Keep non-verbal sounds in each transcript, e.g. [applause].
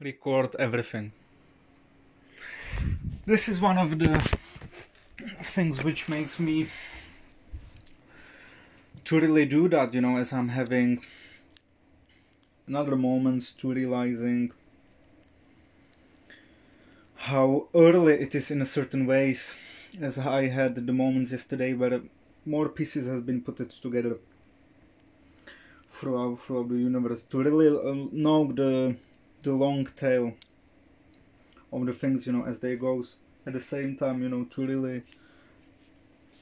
record everything. This is one of the things which makes me to really do that, you know, as I'm having another moments to realizing how early it is in a certain ways as I had the moments yesterday where more pieces has been put together throughout throughout the universe to really uh, know the the long tail of the things you know as they goes. At the same time you know to really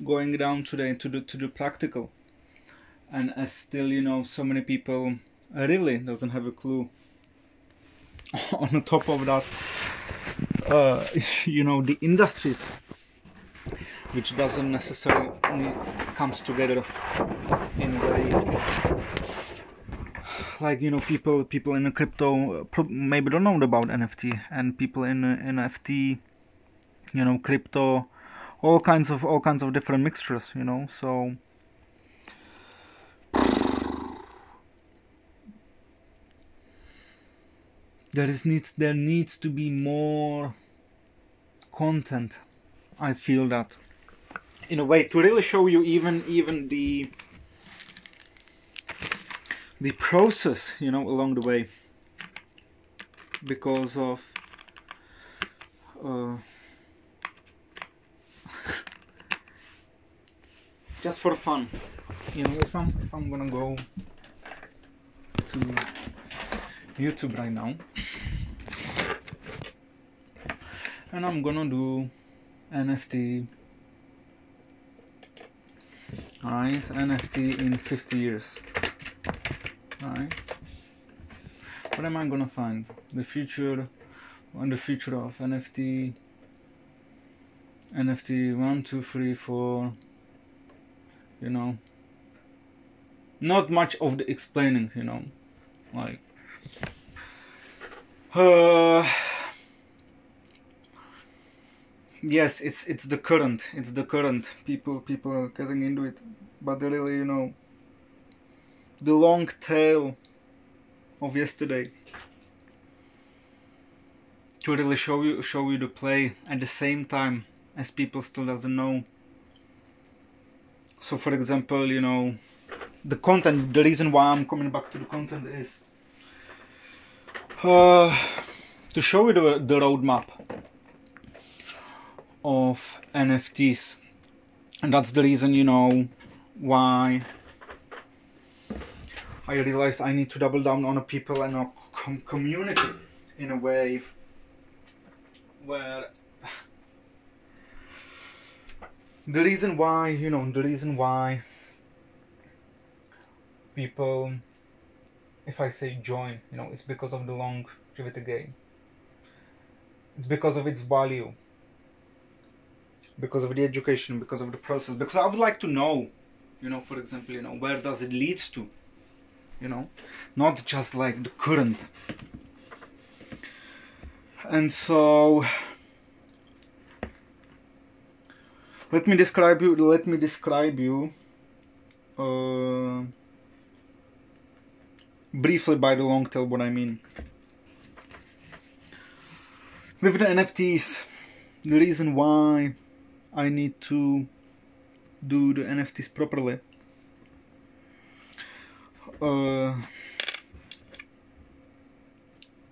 going down today to the to the practical. And as still you know so many people really doesn't have a clue [laughs] on the top of that uh, [laughs] you know the industries which doesn't necessarily comes together in very like you know people people in the crypto maybe don't know about NFT and people in NFT you know crypto all kinds of all kinds of different mixtures you know so. There is needs there needs to be more content i feel that. In a way to really show you even even the the process you know along the way because of uh, [laughs] just for fun. You know if I'm if I'm gonna go to YouTube right now and I'm gonna do NFT alright NFT in 50 years alright. What am I gonna find? The future on the future of NFT NFT one two three four you know. Not much of the explaining you know like uh, yes it's it's the current it's the current people people getting into it but really you know the long tail of yesterday. To really show you show you the play at the same time as people still doesn't know. So for example you know the content the reason why i'm coming back to the content is uh, to show you the, the roadmap of nfts and that's the reason you know why i realized i need to double down on a people and a com- community in a way where the reason why you know the reason why people if i say join you know it's because of the longevity game it's because of its value. Because of the education because of the process because i would like to know you know for example you know where does it leads to you know not just like the current. And so let me describe you let me describe you uh, briefly by the long tail what I mean. With the NFTs the reason why I need to do the NFTs properly uh,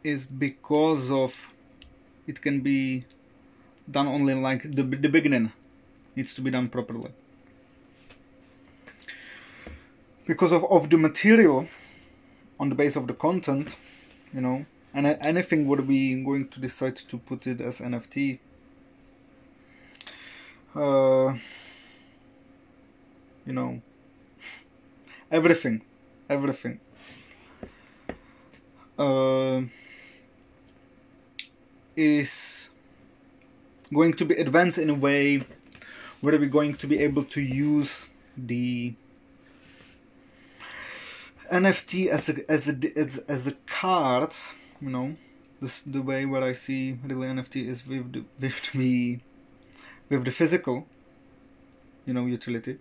is because of it can be done only like the, the beginning needs to be done properly. Because of, of the material on the base of the content you know and anything would be going to decide to put it as nft uh, you know everything everything uh, is going to be advanced in a way where we're going to be able to use the NFT as a as a as, as a card, you know, this the way where I see really NFT is with the with the with the physical, you know, utility.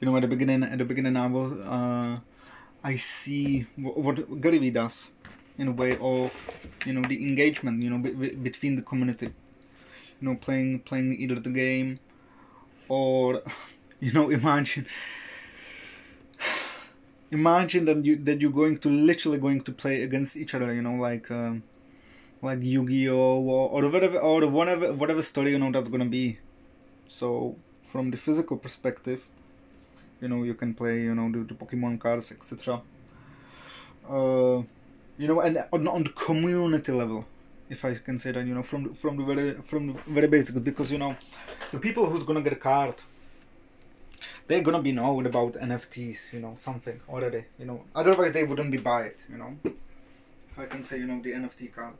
You know, at the beginning, at the beginning, I will, uh, I see what, what does. in a way of you know the engagement you know be- between the community you know playing playing either the game or [laughs] you know imagine [sighs] imagine that you that you're going to literally going to play against each other you know like um, like yu-gi-oh or, or whatever or whatever whatever story you know that's gonna be so from the physical perspective you know you can play you know the, the pokemon cards etc uh, you know and on, on the community level if i can say that you know from from the very from the very basic because you know the people who's gonna get a card they're gonna be known about nfts you know something already you know. Otherwise they wouldn't be buy it you know. If i can say you know the nft card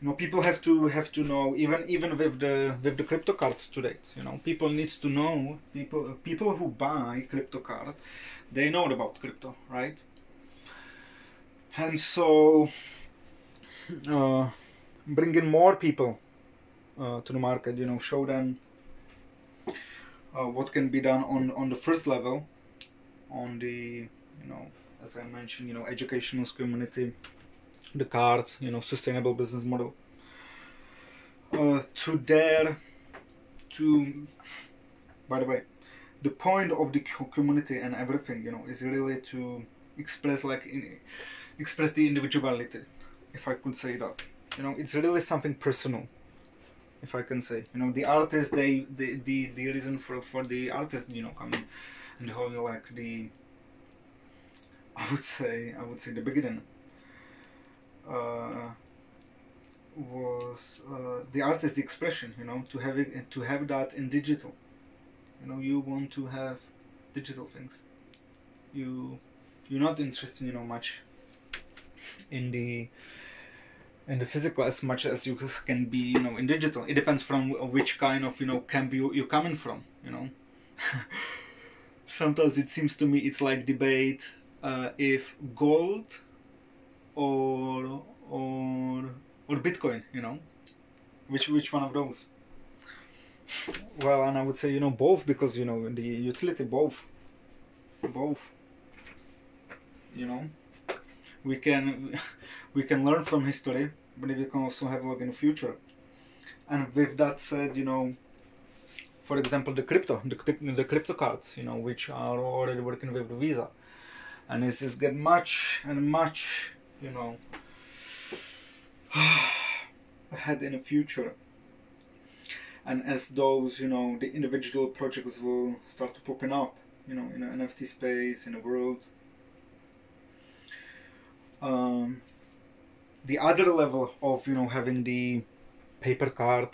you know people have to have to know even even with the with the crypto cards to date you know people needs to know people people who buy crypto card they know about crypto right? And so uh, bring in more people uh, to the market you know show them uh, what can be done on on the first level on the you know as i mentioned you know educational community the cards you know sustainable business model. Uh, to dare to by the way the point of the community and everything you know is really to express like in, express the individuality if i could say that. You know it's really something personal if i can say. You know the artist, they the the, the reason for for the artist you know coming and whole like the i would say i would say the beginning was uh, the artist the expression you know to have it to have that in digital. You know you want to have digital things. You you're not interested you know much in the in the physical as much as you can be you know in digital. It depends from which kind of you know camp you, you're coming from you know. [laughs] Sometimes it seems to me it's like debate uh, if gold or or or bitcoin you know? Which which one of those? Well and i would say you know both because you know the utility both. Both. You know? We can [laughs] we can learn from history but we can also have a look in the future. And with that said you know for example the crypto the, the crypto cards you know which are already working with visa. And it's just get much and much you know. [sighs] Ahead in the future. And as those you know the individual projects will start to popping up you know in the nft space in the world. Um, the other level of you know having the paper card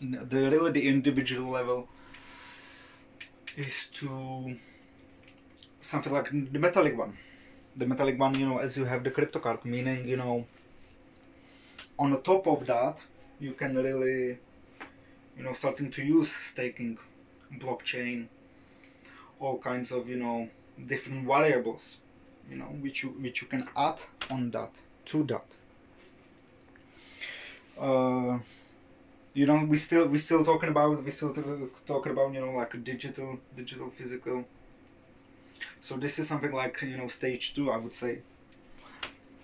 the really the individual level is to something like the metallic one the metallic one you know as you have the crypto card meaning you know on the top of that you can really you know starting to use staking blockchain all kinds of you know different variables you know which you which you can add on that to that. Uh, you know we still we still talking about we still talking about you know like digital digital physical so this is something like you know stage two i would say.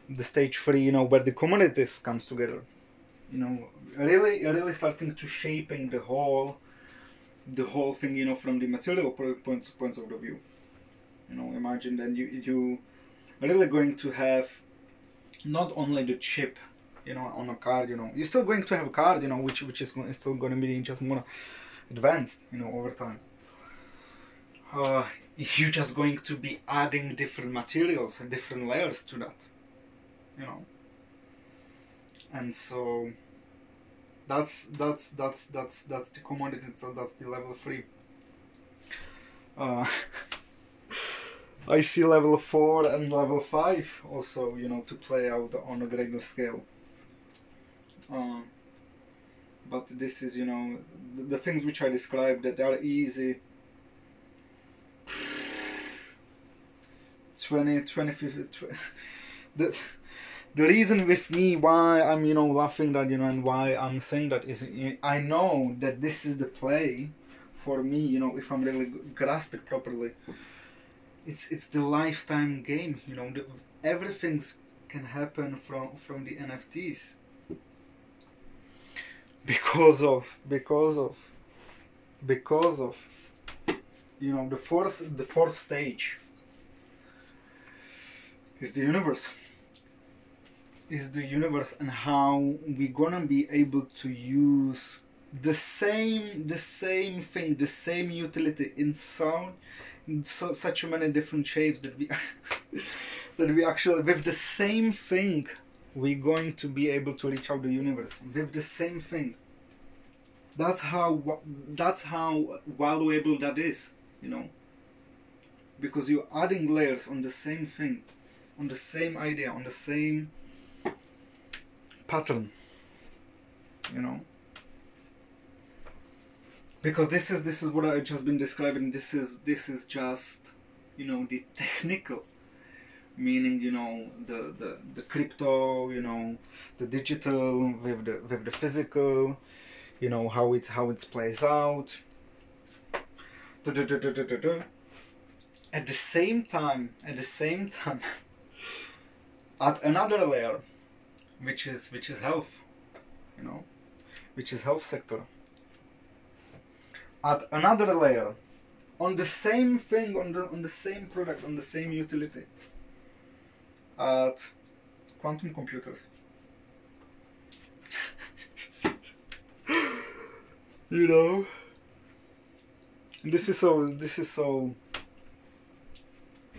The stage three you know where the communities comes together. You know really really starting to shaping the whole the whole thing you know from the material points points of view. You know imagine then you you really going to have not only the chip you know on a card you know you're still going to have a card you know which which is still going to be just more advanced you know over time. Uh, you're just going to be adding different materials and different layers to that you know and so that's that's that's that's that's the commodity that's the level three uh, [laughs] I see level 4 and level 5 also, you know, to play out on a greater scale. Um, but this is, you know, the, the, things which I described that are easy. 20, 20, 20 [laughs] the, the reason with me why I'm, you know, laughing that, you know, and why I'm saying that is I know that this is the play for me, you know, if I'm really grasp it properly. It's it's the lifetime game you know the, everything can happen from from the NFTs because of because of because of you know the fourth the fourth stage is the universe. Is the universe and how we're gonna be able to use the same the same thing the same utility in sound in so, such many different shapes that we [laughs] that we actually with the same thing we're going to be able to reach out the universe. With the same thing. That's how that's how valuable that is you know. Because you're adding layers on the same thing on the same idea on the same pattern you know? Because this is this is what I just been describing. This is this is just you know the [laughs] technical meaning you know the the, the crypto you know the digital with the with the physical you know how it how it plays out. At the same time at the same [laughs] time at another layer which is which is health you know which is health sector. At another layer on the same thing on the on the same product on the same utility at quantum computers. [laughs] You know? This is so this is so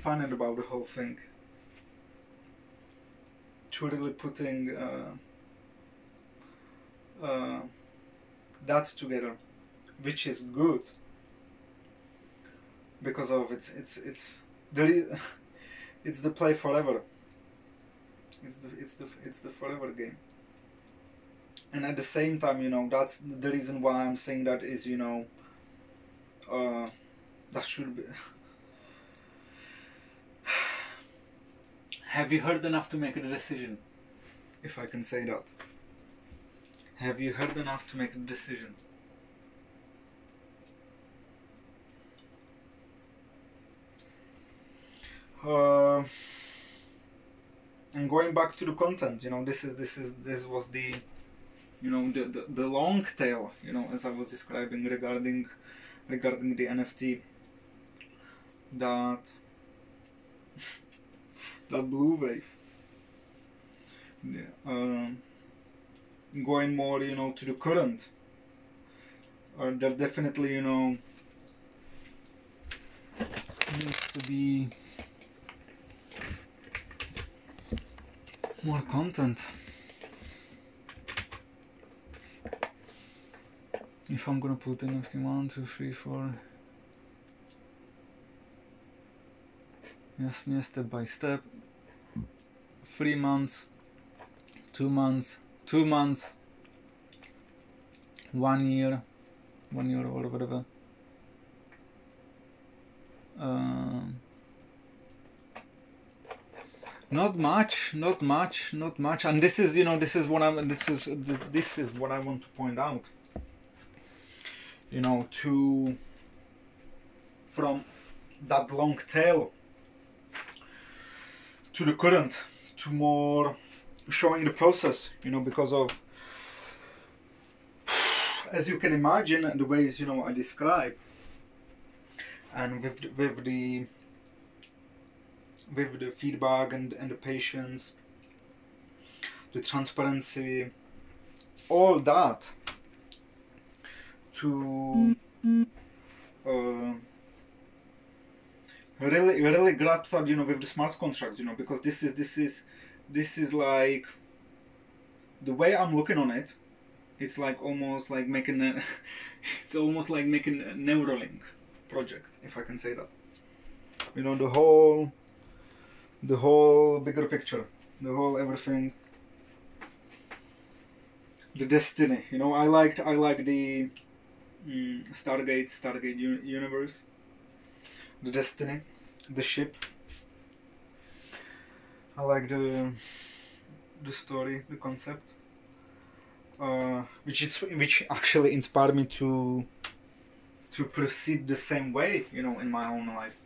funny about the whole thing really putting uh, uh, that together which is good because of it's it's it's there is [laughs] it's the play forever. It's the it's the it's the forever game. And at the same time you know that's the reason why i'm saying that is you know uh that should be [laughs] have you heard enough to make a decision? If i can say that. Have you heard enough to make a decision? Uh, and going back to the content you know this is this is this was the you know the, the, the long tail you know as i was describing regarding regarding the nft that that blue wave. Yeah, um, going more you know to the current. Or there definitely you know needs to be more content. If I'm gonna put NFT one, two, three, four jasně step by step. Three months two months two months one year one year or whatever. Um, not much not much not much. And this is you know this is what i'm this is this is what i want to point out. You know to from that long tail to the current to more showing the process you know because of [sighs] as you can imagine the ways you know i describe and with the, with the with the feedback and, and the patience the transparency all that to uh, really really that you know with the smart contracts you know because this is this is this is like the way I'm looking on it it's like almost like making a [laughs] it's almost like making a Neuralink project if I can say that. You know the whole the whole bigger picture the whole everything. The destiny you know I liked I like the mm, Stargate Stargate universe the destiny the ship. I like the the story the concept uh, which is which actually inspired me to to proceed the same way you know in my own life.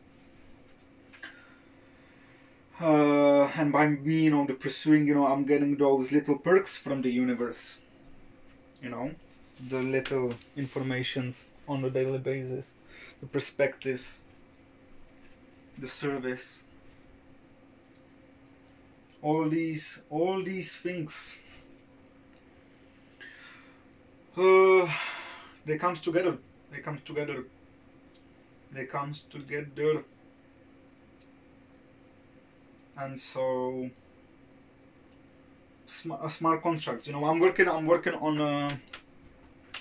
Uh, and by me you know the pursuing you know i'm getting those little perks from the universe you know the little informations on a daily basis the perspectives the service. All these all these things. Uh, they comes together. They comes together. They comes together. And so smart, smart contracts you know i'm working i'm working on a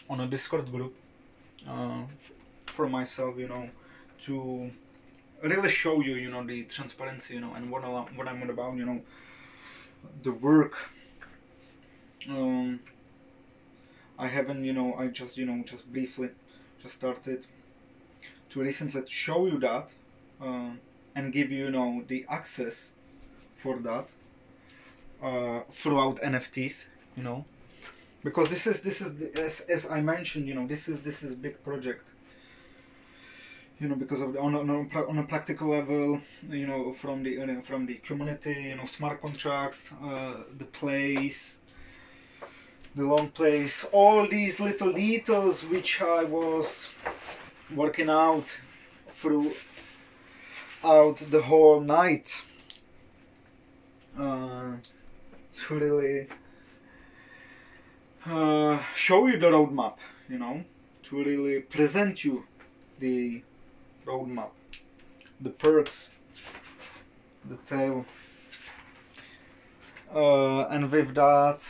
on a discord group uh, for myself you know to really show you you know the transparency you know and what I'm, what i'm about you know the work um i haven't you know i just you know just briefly just started to recently show you that uh, and give you, you know the access for that uh, throughout NFTs, you know, because this is this is the, as as I mentioned, you know, this is this is big project. You know, because of the, on a, on, on a practical level, you know, from the uh, from the community, you know, smart contracts, uh, the place, the long place, all these little details which I was working out through out the whole night uh, to really uh, show you the roadmap, you know, to really present you the roadmap, the perks, the tail, uh, and with that,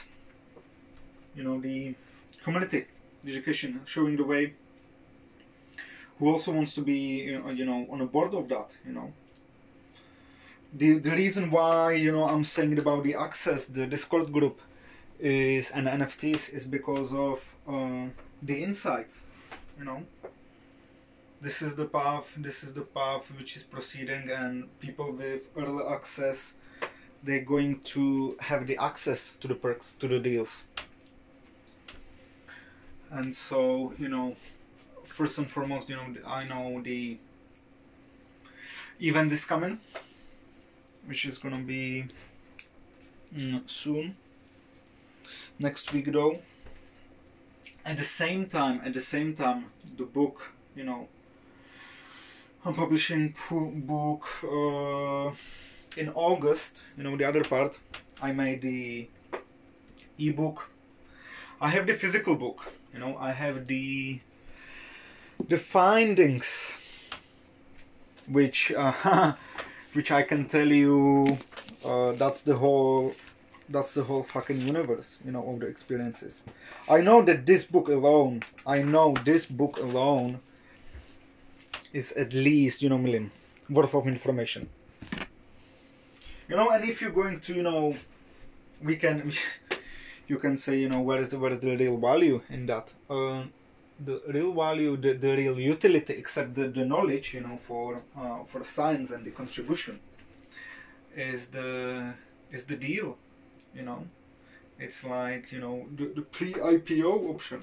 you know, the community education, showing the way. Who also wants to be, you know, on a board of that, you know the the reason why you know I'm saying about the access, the Discord group, is and NFTs is because of uh, the insight. You know, this is the path. This is the path which is proceeding, and people with early access, they're going to have the access to the perks, to the deals. And so you know, first and foremost, you know, I know the event is coming which is gonna be mm, soon next week though at the same time at the same time the book you know i'm publishing book uh, in august you know the other part i made the ebook i have the physical book you know i have the the findings which uh, [laughs] which I can tell you uh, that's the whole that's the whole fucking universe, you know, of the experiences. I know that this book alone, I know this book alone is at least, you know, million worth of information. You know, and if you're going to, you know, we can, [laughs] you can say, you know, where is the where is the real value in that? Uh, the real value, the, the real utility, except the, the knowledge, you know, for uh, for science and the contribution, is the is the deal, you know. It's like you know the, the pre-IPO option,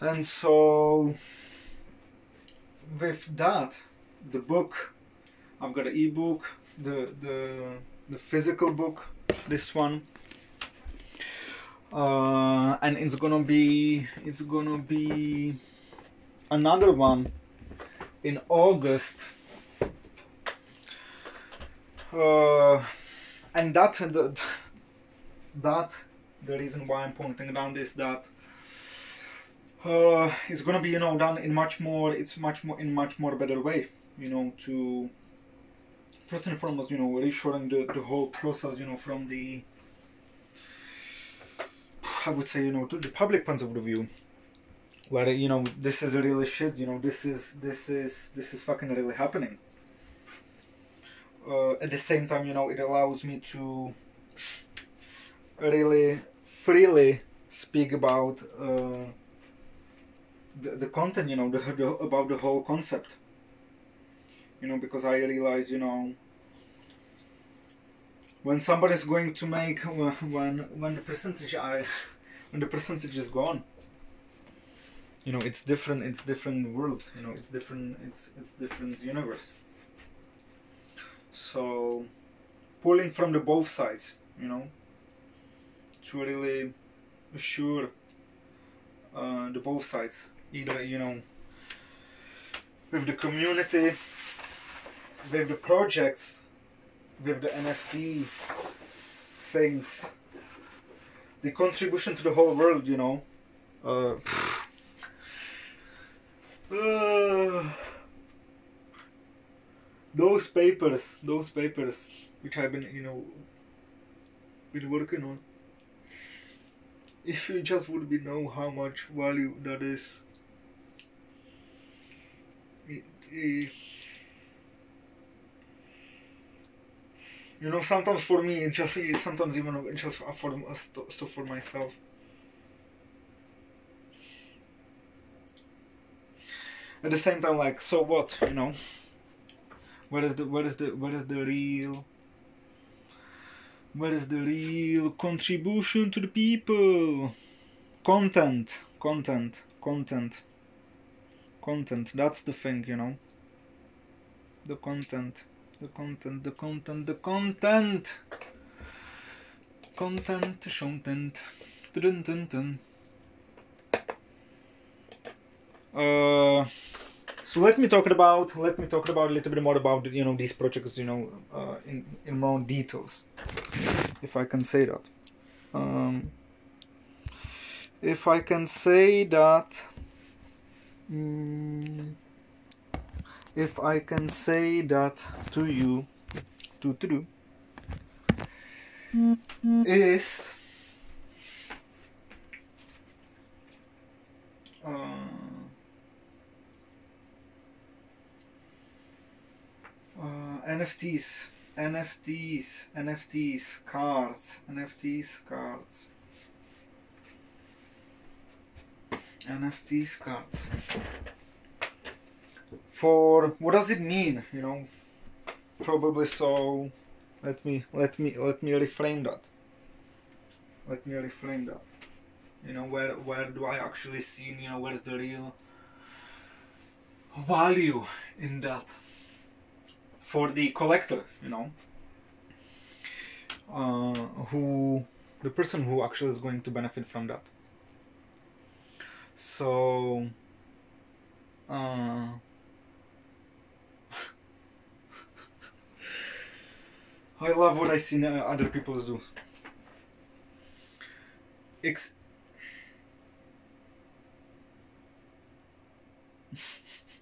and so with that, the book, I've got an ebook, the the the physical book, this one uh, and it's gonna be it's gonna be another one in August. Uh, and that the, [laughs] that the reason why I'm pointing down is that uh, it's gonna be you know done in much more it's much more in much more better way you know to first and foremost you know reassuring the, the whole process you know from the I would say, you know, to the public point of view, where you know this is really shit. You know, this is this is this is fucking really happening. Uh, at the same time, you know, it allows me to really freely speak about uh, the, the content. You know, the, the about the whole concept. You know, because I realize, you know, when somebody's going to make when when the percentage I when the percentage is gone you know it's different it's different world you know it's different it's it's different universe so pulling from the both sides you know to really assure uh, the both sides either you know with the community with the projects with the nft things the contribution to the whole world you know. Uh, [sighs] uh, those papers those papers which i've been you know been working on if you just would be know how much value that is you know sometimes for me it's just sometimes even just for stuff for myself. At the same time like so what you know? Where is the where is the where is the real where is the real contribution to the people? Content content content content that's the thing you know. The content the content the content the content. Content content. Dun, dun, dun. Uh, so let me talk about let me talk about a little bit more about you know these projects you know uh, in in more details if I can say that. Um, if I can say that mm, if I can say that to you to to do is uh, uh, NFTs, NFTs, NFTs, cards, NFTs, cards, NFTs, cards. For what does it mean? You know, probably so. Let me let me let me reframe that. Let me reframe that. You know, where where do I actually see? You know, where is the real value in that? for the collector, you know, uh, who the person who actually is going to benefit from that. So, uh, [laughs] I love what I see other people do. Ex- [laughs]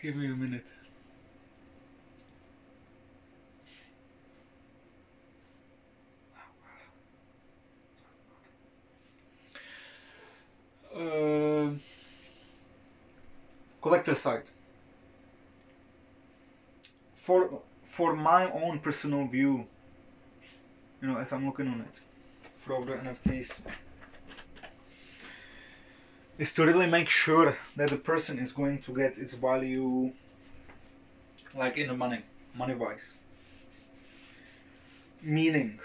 Give me a minute. Uh, collector side. For for my own personal view, you know, as I'm looking on it, for the NFTs, is to really make sure that the person is going to get its value like in the money money wise meaning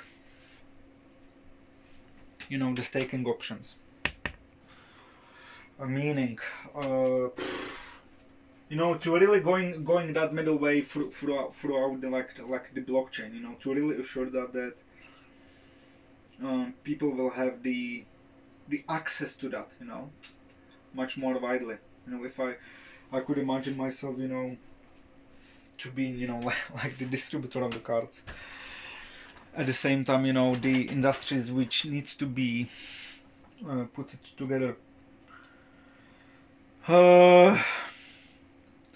you know the staking options a meaning uh, you know to really going going that middle way through, throughout throughout the like like the blockchain you know to really assure that that um, people will have the the access to that you know much more widely. You know, if I I could imagine myself, you know, to being, you know, [laughs] like, like the distributor of the cards. At the same time, you know, the industries which needs to be uh, put it together. Uh,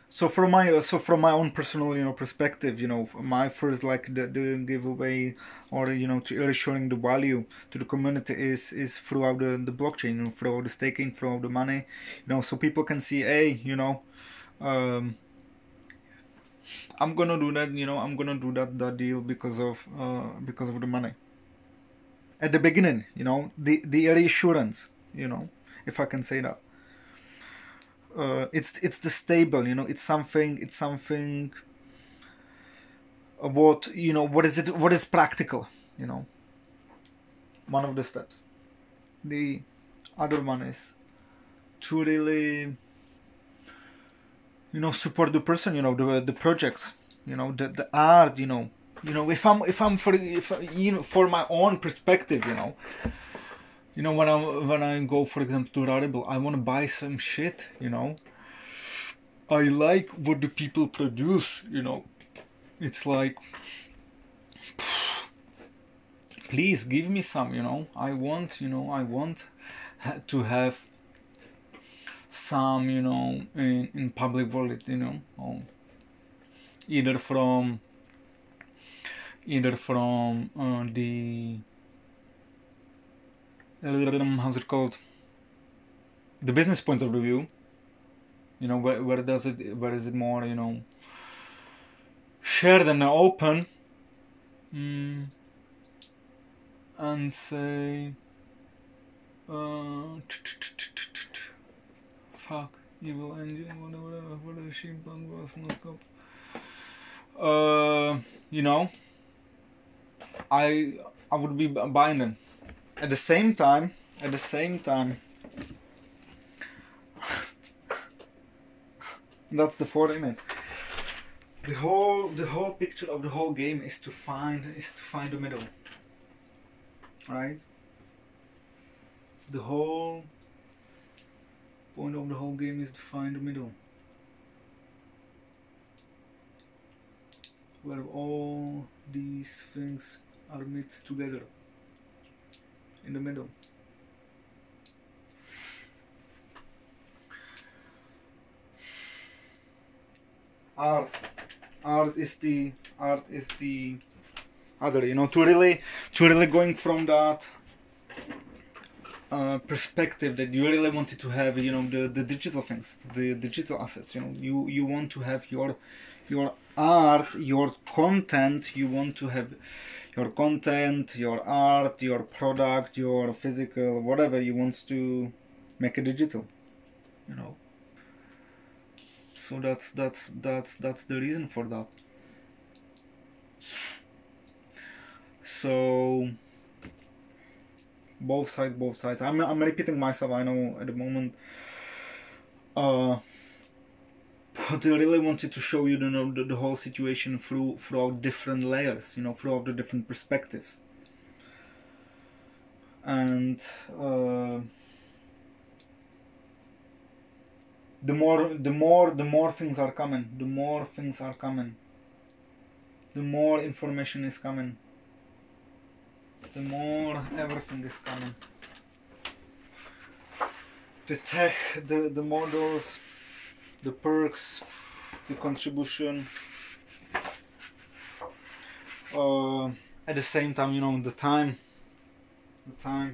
so from my so from my own personal you know perspective you know my first like the, the giveaway or you know to really showing the value to the community is is throughout the, the blockchain you throughout the staking throughout the money you know so people can see hey you know um i'm gonna do that you know i'm gonna do that that deal because of uh because of the money. At the beginning you know the the reassurance you know if i can say that uh, it's it's the stable you know it's something it's something what you know what is it what is practical you know. One of the steps. The other one is to really you know support the person you know the the projects you know the the art you know. You know if i'm if i'm for if you know for my own perspective you know you know when i when i go for example to Rarible, i want to buy some shit you know? I like what the people produce you know? It's like please give me some you know? I want you know i want to have some you know in, in public wallet you know? Or either from either from uh, the how's it called? The business point of view you know where, where does it where is it more you know shared and open? Mm, and say uh, fuck evil engine whatever whatever she was look up uh you know I I would be buying them at the same time at the same time. [laughs] That's the fourth it the whole the whole picture of the whole game is to find is to find the middle. Right? The whole point of the whole game is to find the middle. Where all these things are mixed together in the middle. Art. Art is the art is the other you know to really to really going from that uh, perspective that you really wanted to have you know the, the digital things the digital assets you know you you want to have your your art your content you want to have your content your art your product your physical whatever you want to make it digital you know. So that's that's that's that's the reason for that. So both sides both sides. I'm, I'm repeating myself i know at the moment. Uh but I really wanted to show you, you know, the, the whole situation through throughout different layers, you know, throughout the different perspectives. And uh, the more, the more, the more things are coming. The more things are coming. The more information is coming. The more everything is coming. The tech, the the models the perks, the contribution. Uh, at the same time, you know, the time, the time,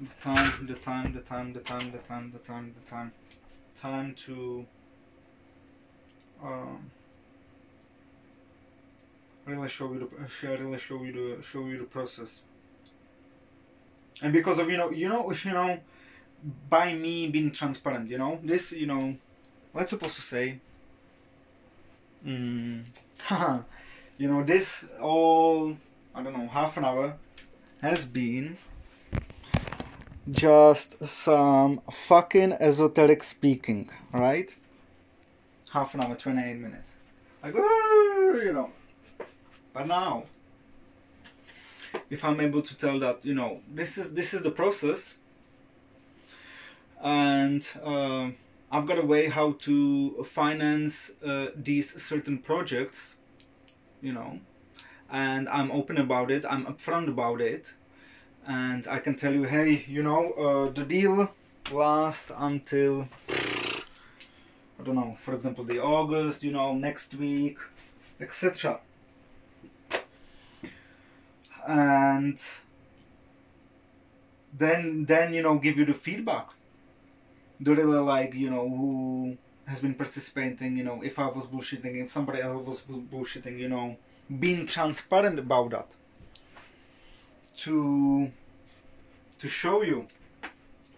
the time, the time, the time, the time, the time, the time, the time, time to um, really show you the really show you the show you the process. And because of you know you know you know by me being transparent, you know? This, you know, let's supposed to say, mm, [laughs] you know, this all, I don't know, half an hour has been just some fucking esoteric speaking, right? Half an hour, 28 minutes. Like, you know. But now, if I'm able to tell that, you know, this is this is the process and uh, I've got a way how to finance uh, these certain projects, you know, and I'm open about it, I'm upfront about it, and I can tell you, hey, you know, uh, the deal lasts until, I don't know, for example, the August, you know, next week, etc. And then, then you know, give you the feedback really like you know who has been participating you know if i was bullshitting if somebody else was bullshitting you know being transparent about that. To to show you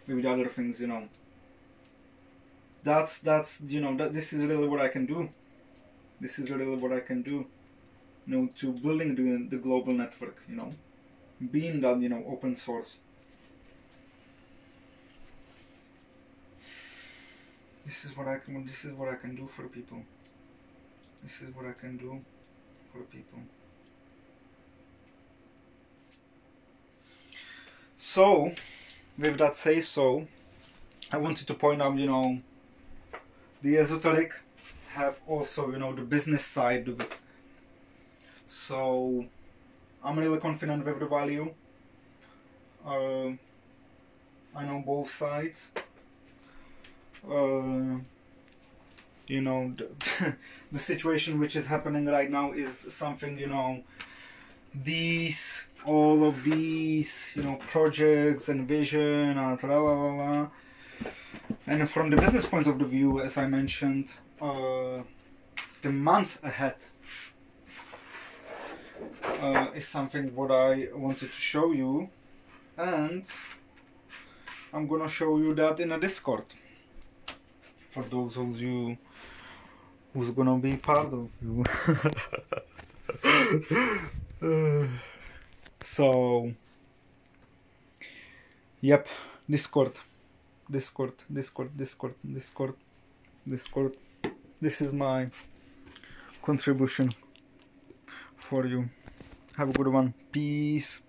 with other things you know. That's that's you know that this is really what i can do. This is really what i can do you know to building the, the global network you know. Being that you know open source this is what I can this is what I can do for people. This is what I can do for people. So, with that say so, I wanted to point out, you know, the esoteric have also, you know, the business side of it. So, I'm really confident with the value. Uh, I know both sides. Uh, you know, the, [laughs] the situation which is happening right now is something, you know, these, all of these, you know, projects and vision and la la la la. And from the business point of the view, as I mentioned, uh, the months ahead uh, is something what I wanted to show you and I'm gonna show you that in a discord for those of you who's gonna be part of you. [laughs] So yep discord. Discord discord discord discord discord. This is my contribution for you. Have a good one. Peace